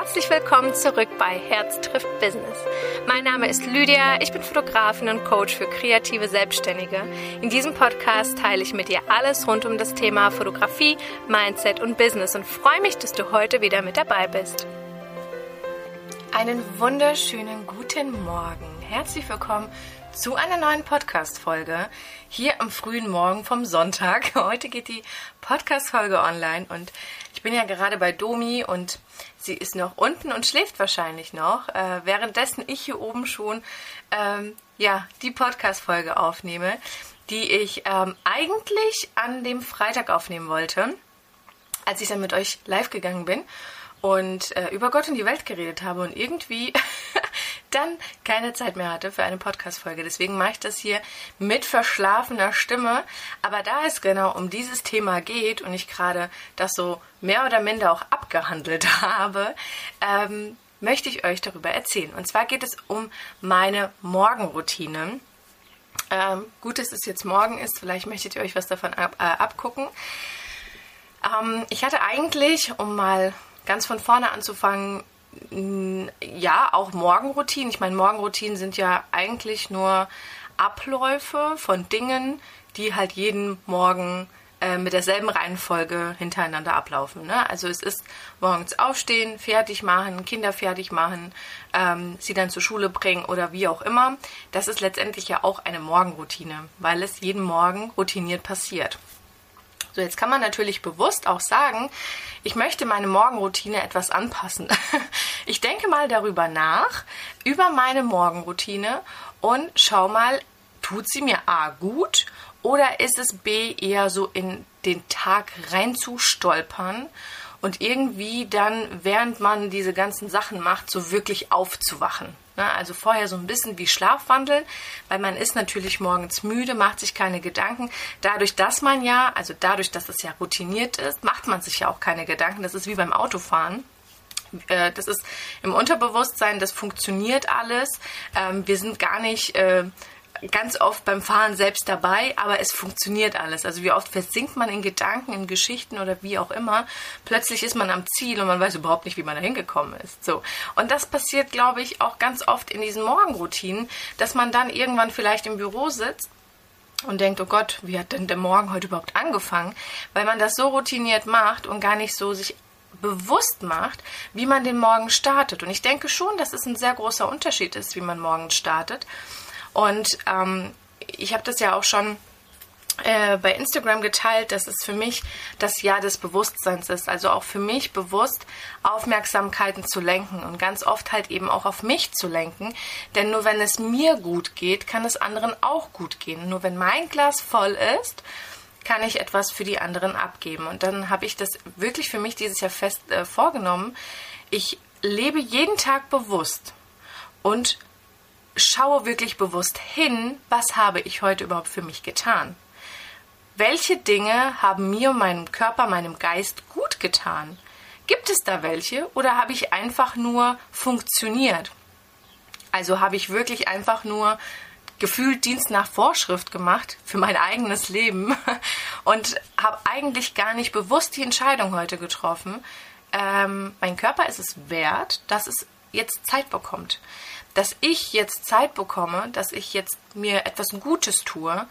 herzlich willkommen zurück bei Herz trifft Business. Mein Name ist Lydia, ich bin Fotografin und Coach für kreative Selbstständige. In diesem Podcast teile ich mit dir alles rund um das Thema Fotografie, Mindset und Business und freue mich, dass du heute wieder mit dabei bist. Einen wunderschönen guten Morgen. Herzlich willkommen zu einer neuen Podcast-Folge hier am frühen Morgen vom Sonntag. Heute geht die Podcast-Folge online und ich bin ja gerade bei Domi und sie ist noch unten und schläft wahrscheinlich noch, äh, währenddessen ich hier oben schon ähm, ja, die Podcast-Folge aufnehme, die ich ähm, eigentlich an dem Freitag aufnehmen wollte, als ich dann mit euch live gegangen bin und äh, über Gott und die Welt geredet habe und irgendwie dann keine Zeit mehr hatte für eine Podcast-Folge. Deswegen mache ich das hier mit verschlafener Stimme. Aber da es genau um dieses Thema geht und ich gerade das so mehr oder minder auch abgehandelt habe, ähm, möchte ich euch darüber erzählen. Und zwar geht es um meine Morgenroutine. Ähm, gut, dass es jetzt morgen ist. Vielleicht möchtet ihr euch was davon ab, äh, abgucken. Ähm, ich hatte eigentlich, um mal ganz von vorne anzufangen, ja, auch Morgenroutinen. Ich meine, Morgenroutinen sind ja eigentlich nur Abläufe von Dingen, die halt jeden Morgen äh, mit derselben Reihenfolge hintereinander ablaufen. Ne? Also es ist morgens aufstehen, fertig machen, Kinder fertig machen, ähm, sie dann zur Schule bringen oder wie auch immer. Das ist letztendlich ja auch eine Morgenroutine, weil es jeden Morgen routiniert passiert. Jetzt kann man natürlich bewusst auch sagen, ich möchte meine Morgenroutine etwas anpassen. Ich denke mal darüber nach, über meine Morgenroutine und schau mal, tut sie mir A gut oder ist es B eher so in den Tag reinzustolpern und irgendwie dann, während man diese ganzen Sachen macht, so wirklich aufzuwachen. Ne? Also vorher so ein bisschen wie Schlafwandeln, weil man ist natürlich morgens müde, macht sich keine Gedanken. Dadurch, dass man ja, also dadurch, dass es ja routiniert ist, macht man sich ja auch keine Gedanken. Das ist wie beim Autofahren äh, das ist im Unterbewusstsein, das funktioniert alles. Ähm, wir sind gar nicht äh, ganz oft beim Fahren selbst dabei, aber es funktioniert alles. Also wie oft versinkt man in Gedanken, in Geschichten oder wie auch immer. Plötzlich ist man am Ziel und man weiß überhaupt nicht, wie man da hingekommen ist. So. Und das passiert, glaube ich, auch ganz oft in diesen Morgenroutinen, dass man dann irgendwann vielleicht im Büro sitzt und denkt, oh Gott, wie hat denn der Morgen heute überhaupt angefangen? Weil man das so routiniert macht und gar nicht so sich bewusst macht, wie man den Morgen startet. Und ich denke schon, dass es ein sehr großer Unterschied ist, wie man morgen startet. Und ähm, ich habe das ja auch schon äh, bei Instagram geteilt, dass es für mich das Jahr des Bewusstseins ist. Also auch für mich bewusst Aufmerksamkeiten zu lenken und ganz oft halt eben auch auf mich zu lenken. Denn nur wenn es mir gut geht, kann es anderen auch gut gehen. Nur wenn mein Glas voll ist, kann ich etwas für die anderen abgeben. Und dann habe ich das wirklich für mich dieses Jahr fest äh, vorgenommen. Ich lebe jeden Tag bewusst und schaue wirklich bewusst hin, was habe ich heute überhaupt für mich getan? Welche Dinge haben mir, meinem Körper, meinem Geist gut getan? Gibt es da welche oder habe ich einfach nur funktioniert? Also habe ich wirklich einfach nur gefühlt Dienst nach Vorschrift gemacht für mein eigenes Leben und habe eigentlich gar nicht bewusst die Entscheidung heute getroffen. Ähm, mein Körper ist es wert, dass es jetzt Zeit bekommt dass ich jetzt Zeit bekomme, dass ich jetzt mir etwas Gutes tue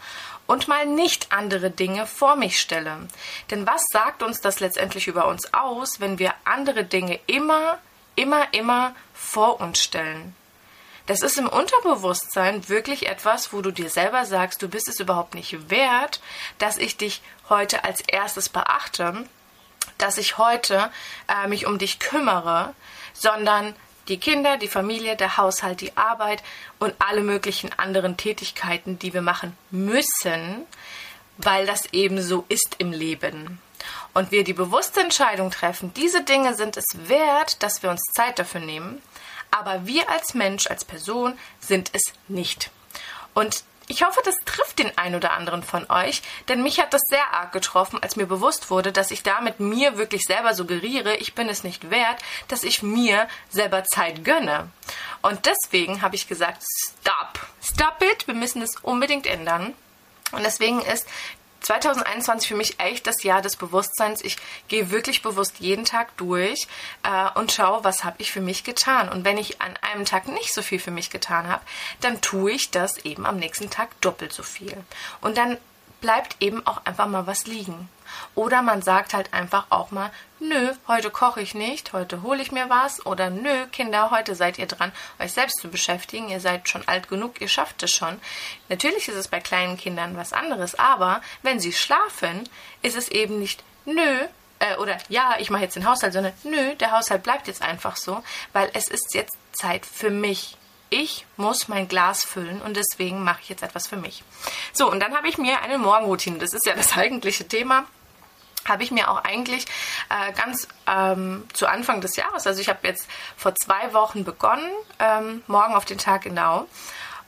und mal nicht andere Dinge vor mich stelle. Denn was sagt uns das letztendlich über uns aus, wenn wir andere Dinge immer, immer, immer vor uns stellen? Das ist im Unterbewusstsein wirklich etwas, wo du dir selber sagst, du bist es überhaupt nicht wert, dass ich dich heute als erstes beachte, dass ich heute äh, mich um dich kümmere, sondern die Kinder, die Familie, der Haushalt, die Arbeit und alle möglichen anderen Tätigkeiten, die wir machen müssen, weil das eben so ist im Leben. Und wir die bewusste Entscheidung treffen, diese Dinge sind es wert, dass wir uns Zeit dafür nehmen, aber wir als Mensch, als Person sind es nicht. Und ich hoffe, das trifft den einen oder anderen von euch, denn mich hat das sehr arg getroffen, als mir bewusst wurde, dass ich damit mir wirklich selber suggeriere, ich bin es nicht wert, dass ich mir selber Zeit gönne. Und deswegen habe ich gesagt, stop, stop it, wir müssen es unbedingt ändern. Und deswegen ist 2021 für mich echt das Jahr des Bewusstseins. Ich gehe wirklich bewusst jeden Tag durch äh, und schaue, was habe ich für mich getan. Und wenn ich an einem Tag nicht so viel für mich getan habe, dann tue ich das eben am nächsten Tag doppelt so viel. Und dann bleibt eben auch einfach mal was liegen. Oder man sagt halt einfach auch mal, nö, heute koche ich nicht, heute hole ich mir was. Oder nö, Kinder, heute seid ihr dran, euch selbst zu beschäftigen. Ihr seid schon alt genug, ihr schafft es schon. Natürlich ist es bei kleinen Kindern was anderes, aber wenn sie schlafen, ist es eben nicht, nö, äh, oder ja, ich mache jetzt den Haushalt, sondern nö, der Haushalt bleibt jetzt einfach so, weil es ist jetzt Zeit für mich ich muss mein Glas füllen und deswegen mache ich jetzt etwas für mich. So, und dann habe ich mir eine Morgenroutine, das ist ja das eigentliche Thema, habe ich mir auch eigentlich äh, ganz ähm, zu Anfang des Jahres, also ich habe jetzt vor zwei Wochen begonnen, ähm, morgen auf den Tag genau,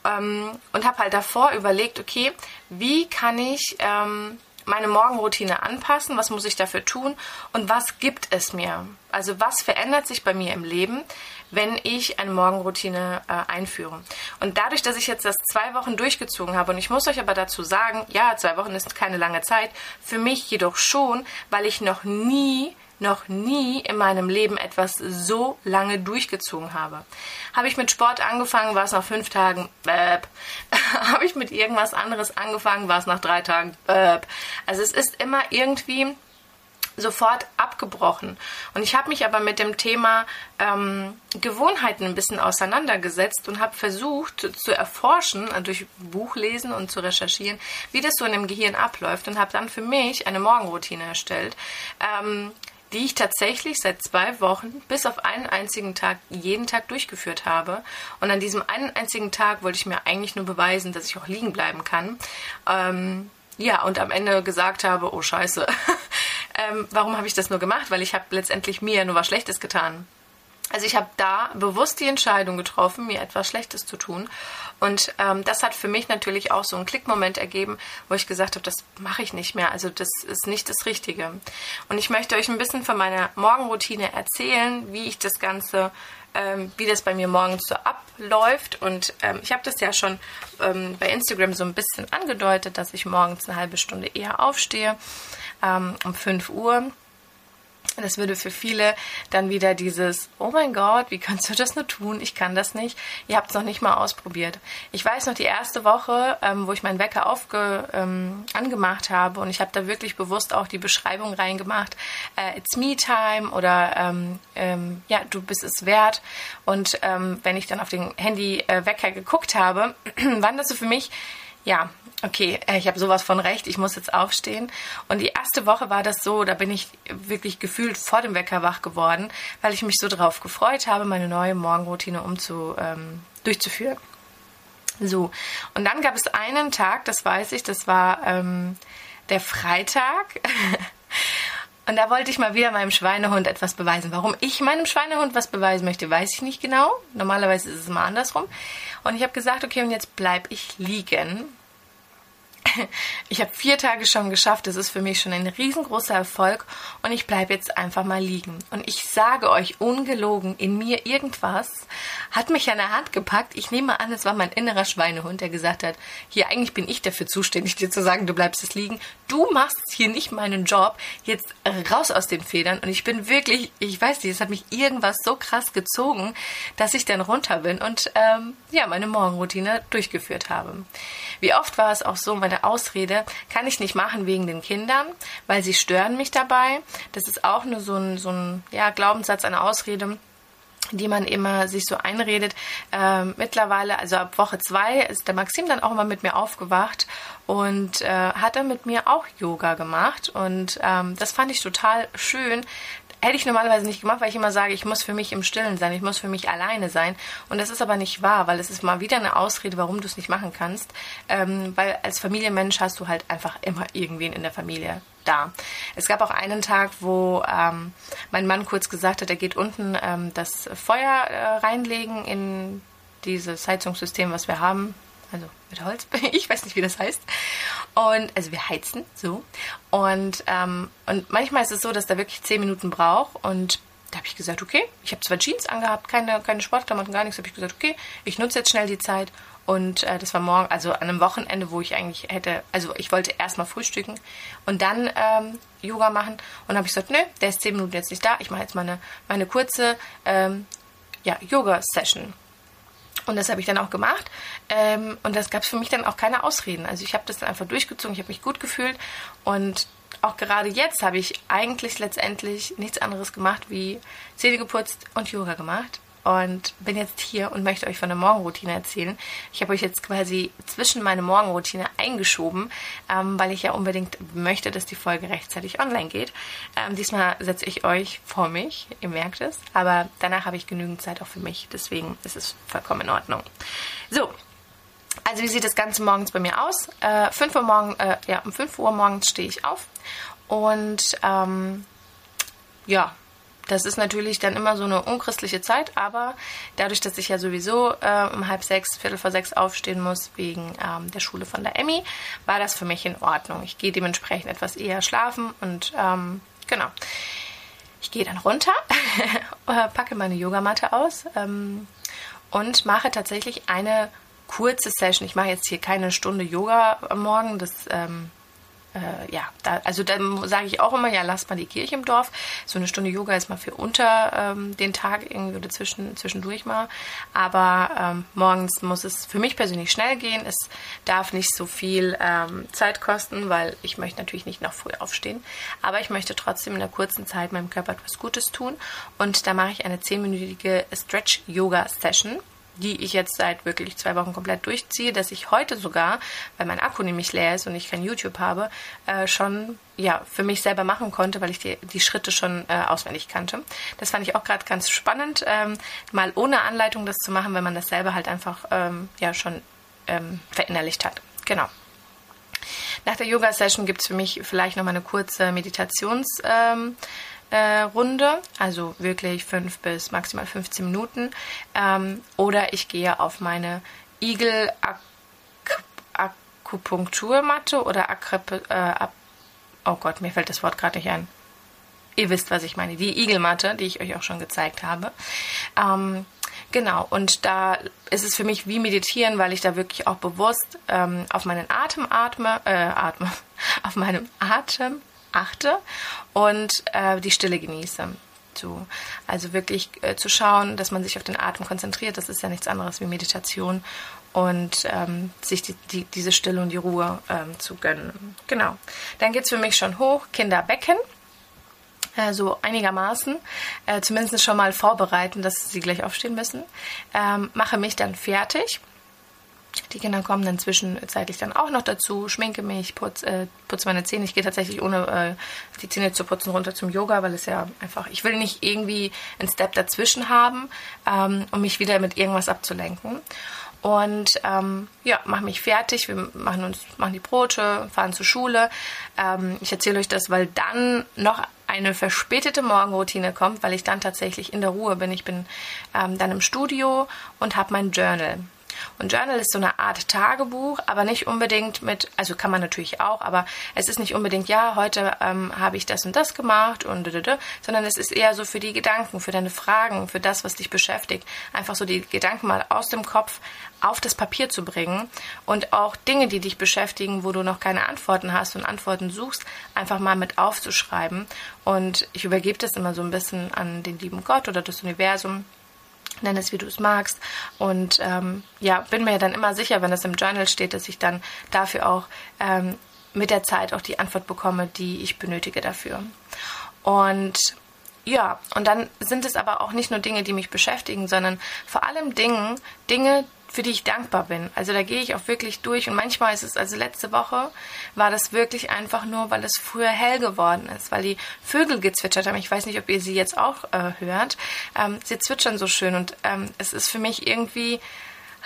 ähm, und habe halt davor überlegt, okay, wie kann ich ähm, meine Morgenroutine anpassen, was muss ich dafür tun und was gibt es mir? Also was verändert sich bei mir im Leben, wenn ich eine Morgenroutine äh, einführe? Und dadurch, dass ich jetzt das zwei Wochen durchgezogen habe, und ich muss euch aber dazu sagen, ja, zwei Wochen ist keine lange Zeit, für mich jedoch schon, weil ich noch nie noch nie in meinem Leben etwas so lange durchgezogen habe. Habe ich mit Sport angefangen, war es nach fünf Tagen, bäb. habe ich mit irgendwas anderes angefangen, war es nach drei Tagen, bäb. Also es ist immer irgendwie sofort abgebrochen. Und ich habe mich aber mit dem Thema ähm, Gewohnheiten ein bisschen auseinandergesetzt und habe versucht zu erforschen, also durch Buchlesen und zu recherchieren, wie das so in dem Gehirn abläuft und habe dann für mich eine Morgenroutine erstellt. Ähm, die ich tatsächlich seit zwei Wochen bis auf einen einzigen Tag jeden Tag durchgeführt habe. Und an diesem einen einzigen Tag wollte ich mir eigentlich nur beweisen, dass ich auch liegen bleiben kann. Ähm, ja, und am Ende gesagt habe, oh scheiße, ähm, warum habe ich das nur gemacht? Weil ich habe letztendlich mir nur was Schlechtes getan. Also ich habe da bewusst die Entscheidung getroffen, mir etwas Schlechtes zu tun. Und ähm, das hat für mich natürlich auch so einen Klickmoment ergeben, wo ich gesagt habe, das mache ich nicht mehr. Also das ist nicht das Richtige. Und ich möchte euch ein bisschen von meiner Morgenroutine erzählen, wie ich das Ganze ähm, wie das bei mir morgens so abläuft. Und ähm, ich habe das ja schon ähm, bei Instagram so ein bisschen angedeutet, dass ich morgens eine halbe Stunde eher aufstehe, ähm, um 5 Uhr das würde für viele dann wieder dieses, oh mein Gott, wie kannst du das nur tun? Ich kann das nicht. Ihr habt es noch nicht mal ausprobiert. Ich weiß noch die erste Woche, ähm, wo ich meinen Wecker aufge, ähm, angemacht habe und ich habe da wirklich bewusst auch die Beschreibung reingemacht, äh, it's me time oder ähm, ähm ja, du bist es wert. Und ähm, wenn ich dann auf den Handy-Wecker äh, geguckt habe, waren das so für mich, ja, okay, äh, ich habe sowas von recht, ich muss jetzt aufstehen. Und die erste Woche war das so, da bin ich wirklich gefühlt vor dem Wecker wach geworden, weil ich mich so darauf gefreut habe, meine neue Morgenroutine umzu, ähm, durchzuführen. So, und dann gab es einen Tag, das weiß ich, das war ähm, der Freitag. Und da wollte ich mal wieder meinem Schweinehund etwas beweisen. Warum ich meinem Schweinehund was beweisen möchte, weiß ich nicht genau. Normalerweise ist es immer andersrum. Und ich habe gesagt, okay, und jetzt bleib ich liegen ich habe vier Tage schon geschafft. Das ist für mich schon ein riesengroßer Erfolg und ich bleibe jetzt einfach mal liegen. Und ich sage euch ungelogen, in mir irgendwas hat mich an der Hand gepackt. Ich nehme an, es war mein innerer Schweinehund, der gesagt hat, hier eigentlich bin ich dafür zuständig, dir zu sagen, du bleibst es liegen. Du machst hier nicht meinen Job. Jetzt raus aus den Federn. Und ich bin wirklich, ich weiß nicht, es hat mich irgendwas so krass gezogen, dass ich dann runter bin und ähm, ja, meine Morgenroutine durchgeführt habe. Wie oft war es auch so, meine Ausrede, kann ich nicht machen wegen den Kindern, weil sie stören mich dabei. Das ist auch nur so ein, so ein ja, Glaubenssatz, eine Ausrede die man immer sich so einredet. Ähm, mittlerweile, also ab Woche zwei, ist der Maxim dann auch immer mit mir aufgewacht und äh, hat dann mit mir auch Yoga gemacht. Und ähm, das fand ich total schön, Hätte ich normalerweise nicht gemacht, weil ich immer sage, ich muss für mich im Stillen sein, ich muss für mich alleine sein. Und das ist aber nicht wahr, weil es ist mal wieder eine Ausrede, warum du es nicht machen kannst. Ähm, weil als Familienmensch hast du halt einfach immer irgendwen in der Familie da. Es gab auch einen Tag, wo ähm, mein Mann kurz gesagt hat, er geht unten ähm, das Feuer äh, reinlegen in dieses Heizungssystem, was wir haben also mit Holz, ich weiß nicht, wie das heißt. Und also wir heizen so. Und, ähm, und manchmal ist es so, dass da wirklich zehn Minuten braucht und da habe ich gesagt, okay, ich habe zwar Jeans angehabt, keine, keine Sportklamotten, gar nichts, habe ich gesagt, okay, ich nutze jetzt schnell die Zeit und äh, das war morgen, also an einem Wochenende, wo ich eigentlich hätte, also ich wollte erstmal frühstücken und dann ähm, Yoga machen. Und habe ich gesagt, nö, der ist zehn Minuten jetzt nicht da. Ich mache jetzt meine, meine kurze ähm, ja, Yoga-Session. Und das habe ich dann auch gemacht. Ähm, und das gab es für mich dann auch keine Ausreden. Also ich habe das dann einfach durchgezogen, ich habe mich gut gefühlt. Und auch gerade jetzt habe ich eigentlich letztendlich nichts anderes gemacht wie Zähne geputzt und Yoga gemacht und bin jetzt hier und möchte euch von der Morgenroutine erzählen. Ich habe euch jetzt quasi zwischen meine Morgenroutine eingeschoben, ähm, weil ich ja unbedingt möchte, dass die Folge rechtzeitig online geht. Ähm, diesmal setze ich euch vor mich, ihr merkt es, aber danach habe ich genügend Zeit auch für mich, deswegen ist es vollkommen in Ordnung. So, also wie sieht das Ganze morgens bei mir aus? Äh, 5 Uhr morgen, äh, ja, um 5 Uhr morgens stehe ich auf und ähm, ja, das ist natürlich dann immer so eine unchristliche Zeit, aber dadurch, dass ich ja sowieso äh, um halb sechs, viertel vor sechs aufstehen muss wegen ähm, der Schule von der Emmy, war das für mich in Ordnung. Ich gehe dementsprechend etwas eher schlafen und ähm, genau. Ich gehe dann runter, packe meine Yogamatte aus ähm, und mache tatsächlich eine kurze Session. Ich mache jetzt hier keine Stunde Yoga am Morgen, das ähm, äh, ja, da, also dann sage ich auch immer, ja, lasst mal die Kirche im Dorf. So eine Stunde Yoga ist mal für unter ähm, den Tag irgendwie oder zwischen, zwischendurch mal. Aber ähm, morgens muss es für mich persönlich schnell gehen. Es darf nicht so viel ähm, Zeit kosten, weil ich möchte natürlich nicht noch früh aufstehen. Aber ich möchte trotzdem in der kurzen Zeit meinem Körper etwas Gutes tun. Und da mache ich eine zehnminütige Stretch-Yoga-Session die ich jetzt seit wirklich zwei Wochen komplett durchziehe, dass ich heute sogar, weil mein Akku nämlich leer ist und ich kein YouTube habe, äh, schon ja für mich selber machen konnte, weil ich die, die Schritte schon äh, auswendig kannte. Das fand ich auch gerade ganz spannend, ähm, mal ohne Anleitung das zu machen, wenn man das selber halt einfach ähm, ja schon ähm, verinnerlicht hat. Genau. Nach der Yoga-Session gibt es für mich vielleicht noch mal eine kurze Meditations- ähm, äh, Runde, also wirklich fünf bis maximal 15 Minuten. Ähm, oder ich gehe auf meine Igel Akupunkturmatte oder Akrep, äh, oh Gott, mir fällt das Wort gerade nicht ein. Ihr wisst, was ich meine. Die Igelmatte, die ich euch auch schon gezeigt habe. Ähm, genau, und da ist es für mich wie meditieren, weil ich da wirklich auch bewusst ähm, auf meinen Atem atme, äh, atme, auf meinem Atem achte und äh, die Stille genieße. So, also wirklich äh, zu schauen, dass man sich auf den Atem konzentriert, das ist ja nichts anderes wie Meditation und ähm, sich die, die, diese Stille und die Ruhe ähm, zu gönnen. Genau. Dann geht es für mich schon hoch, Kinderbecken. Äh, so einigermaßen, äh, zumindest schon mal vorbereiten, dass sie gleich aufstehen müssen. Ähm, mache mich dann fertig die Kinder kommen dann zwischenzeitlich dann auch noch dazu, schminke mich, putze äh, putz meine Zähne. Ich gehe tatsächlich ohne äh, die Zähne zu putzen runter zum Yoga, weil es ja einfach, ich will nicht irgendwie einen Step dazwischen haben, ähm, um mich wieder mit irgendwas abzulenken. Und ähm, ja, mache mich fertig. Wir machen uns, machen die Brote, fahren zur Schule. Ähm, ich erzähle euch das, weil dann noch eine verspätete Morgenroutine kommt, weil ich dann tatsächlich in der Ruhe bin. Ich bin ähm, dann im Studio und habe mein Journal. Und Journal ist so eine Art Tagebuch, aber nicht unbedingt mit, also kann man natürlich auch, aber es ist nicht unbedingt, ja, heute ähm, habe ich das und das gemacht und sondern es ist eher so für die Gedanken, für deine Fragen, für das, was dich beschäftigt. Einfach so die Gedanken mal aus dem Kopf auf das Papier zu bringen und auch Dinge, die dich beschäftigen, wo du noch keine Antworten hast und Antworten suchst, einfach mal mit aufzuschreiben. Und ich übergebe das immer so ein bisschen an den lieben Gott oder das Universum nenn es wie du es magst. Und ähm, ja, bin mir dann immer sicher, wenn es im Journal steht, dass ich dann dafür auch ähm, mit der Zeit auch die Antwort bekomme, die ich benötige dafür. Und ja, und dann sind es aber auch nicht nur Dinge, die mich beschäftigen, sondern vor allem Dinge, Dinge, für die ich dankbar bin. Also da gehe ich auch wirklich durch und manchmal ist es, also letzte Woche war das wirklich einfach nur, weil es früher hell geworden ist, weil die Vögel gezwitschert haben. Ich weiß nicht, ob ihr sie jetzt auch äh, hört. Ähm, sie zwitschern so schön und ähm, es ist für mich irgendwie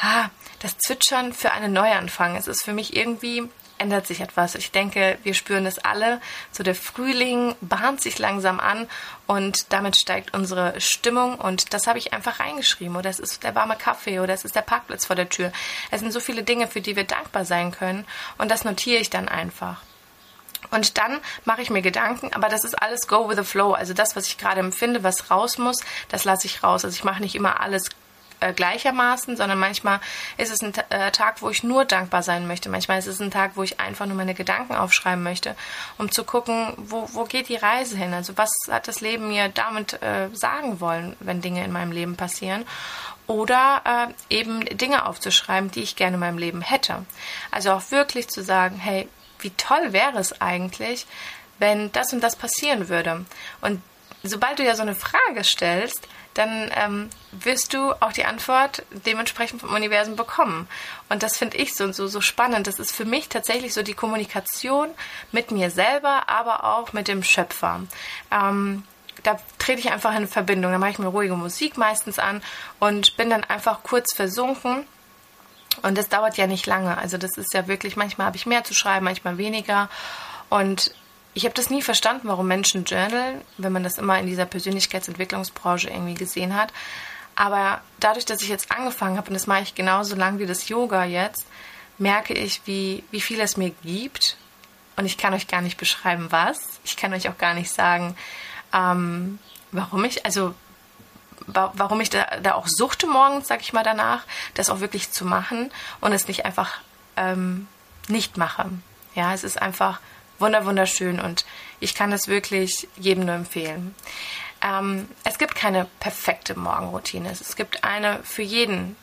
ah, das Zwitschern für einen Neuanfang. Es ist für mich irgendwie ändert sich etwas. Ich denke, wir spüren es alle. So der Frühling bahnt sich langsam an und damit steigt unsere Stimmung und das habe ich einfach reingeschrieben. Oder es ist der warme Kaffee oder es ist der Parkplatz vor der Tür. Es sind so viele Dinge, für die wir dankbar sein können und das notiere ich dann einfach. Und dann mache ich mir Gedanken, aber das ist alles go with the flow. Also das, was ich gerade empfinde, was raus muss, das lasse ich raus. Also ich mache nicht immer alles äh, gleichermaßen, sondern manchmal ist es ein äh, Tag, wo ich nur dankbar sein möchte. Manchmal ist es ein Tag, wo ich einfach nur meine Gedanken aufschreiben möchte, um zu gucken, wo, wo geht die Reise hin? Also was hat das Leben mir damit äh, sagen wollen, wenn Dinge in meinem Leben passieren? Oder äh, eben Dinge aufzuschreiben, die ich gerne in meinem Leben hätte. Also auch wirklich zu sagen, hey, wie toll wäre es eigentlich, wenn das und das passieren würde. Und sobald du ja so eine Frage stellst, dann ähm, wirst du auch die Antwort dementsprechend vom Universum bekommen. Und das finde ich so, so, so spannend. Das ist für mich tatsächlich so die Kommunikation mit mir selber, aber auch mit dem Schöpfer. Ähm, da trete ich einfach in Verbindung. Da mache ich mir ruhige Musik meistens an und bin dann einfach kurz versunken und das dauert ja nicht lange. Also das ist ja wirklich, manchmal habe ich mehr zu schreiben, manchmal weniger. Und ich habe das nie verstanden, warum Menschen journalen, wenn man das immer in dieser Persönlichkeitsentwicklungsbranche irgendwie gesehen hat. Aber dadurch, dass ich jetzt angefangen habe, und das mache ich genauso lang wie das Yoga jetzt, merke ich, wie, wie viel es mir gibt. Und ich kann euch gar nicht beschreiben, was. Ich kann euch auch gar nicht sagen, ähm, warum ich, also warum ich da, da auch suchte morgens, sag ich mal danach, das auch wirklich zu machen und es nicht einfach ähm, nicht mache. Ja, es ist einfach wunder wunderschön und ich kann das wirklich jedem nur empfehlen. Ähm, es gibt keine perfekte Morgenroutine. Es gibt eine für jeden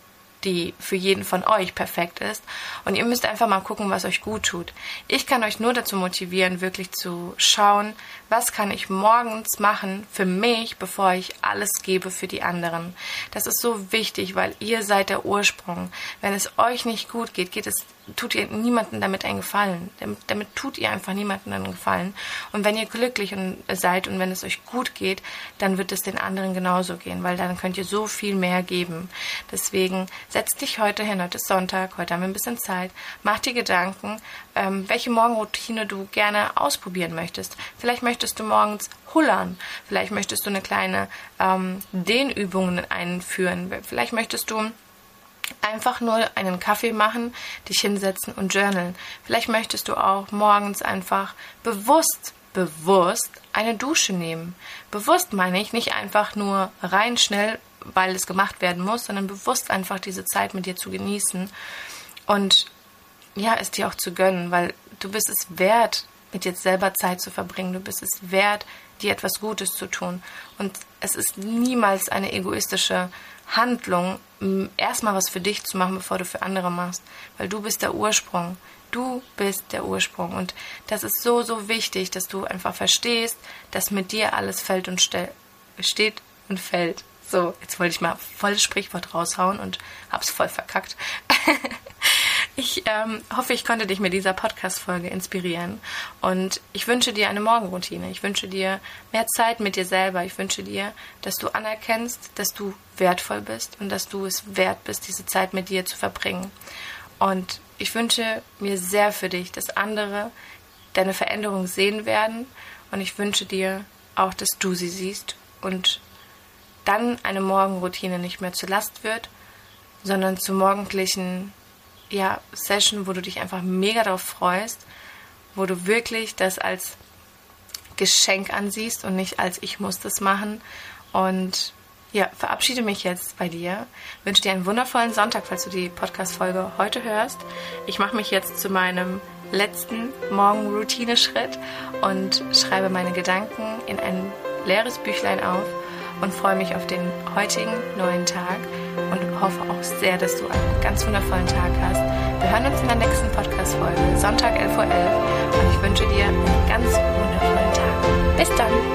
die für jeden von euch perfekt ist. Und ihr müsst einfach mal gucken, was euch gut tut. Ich kann euch nur dazu motivieren, wirklich zu schauen, was kann ich morgens machen für mich, bevor ich alles gebe für die anderen. Das ist so wichtig, weil ihr seid der Ursprung. Wenn es euch nicht gut geht, geht es tut ihr niemandem damit einen Gefallen. Damit, damit tut ihr einfach niemandem einen Gefallen. Und wenn ihr glücklich seid und wenn es euch gut geht, dann wird es den anderen genauso gehen, weil dann könnt ihr so viel mehr geben. Deswegen setz dich heute hin. Heute ist Sonntag, heute haben wir ein bisschen Zeit. Mach dir Gedanken, ähm, welche Morgenroutine du gerne ausprobieren möchtest. Vielleicht möchtest du morgens hullern. Vielleicht möchtest du eine kleine ähm, Dehnübung einführen. Vielleicht möchtest du einfach nur einen Kaffee machen, dich hinsetzen und journalen. Vielleicht möchtest du auch morgens einfach bewusst, bewusst eine Dusche nehmen. Bewusst meine ich nicht einfach nur rein schnell, weil es gemacht werden muss, sondern bewusst einfach diese Zeit mit dir zu genießen und ja, es dir auch zu gönnen, weil du bist es wert, mit dir selber Zeit zu verbringen. Du bist es wert, dir etwas Gutes zu tun. Und es ist niemals eine egoistische Handlung, erstmal was für dich zu machen, bevor du für andere machst. Weil du bist der Ursprung. Du bist der Ursprung. Und das ist so, so wichtig, dass du einfach verstehst, dass mit dir alles fällt und steht und fällt. So, jetzt wollte ich mal volles Sprichwort raushauen und hab's voll verkackt. Ich ähm, hoffe, ich konnte dich mit dieser Podcast-Folge inspirieren. Und ich wünsche dir eine Morgenroutine. Ich wünsche dir mehr Zeit mit dir selber. Ich wünsche dir, dass du anerkennst, dass du wertvoll bist und dass du es wert bist, diese Zeit mit dir zu verbringen. Und ich wünsche mir sehr für dich, dass andere deine Veränderung sehen werden. Und ich wünsche dir auch, dass du sie siehst und dann eine Morgenroutine nicht mehr zur Last wird, sondern zum morgendlichen ja, Session, wo du dich einfach mega darauf freust, wo du wirklich das als Geschenk ansiehst und nicht als ich muss das machen. Und ja, verabschiede mich jetzt bei dir. Wünsche dir einen wundervollen Sonntag, falls du die Podcast-Folge heute hörst. Ich mache mich jetzt zu meinem letzten Morgen-Routine-Schritt und schreibe meine Gedanken in ein leeres Büchlein auf und freue mich auf den heutigen neuen Tag und hoffe auch sehr, dass du einen ganz wundervollen Tag hast. Wir hören uns in der nächsten Podcast-Folge, Sonntag 11.11 Uhr und ich wünsche dir einen ganz wundervollen Tag. Bis dann!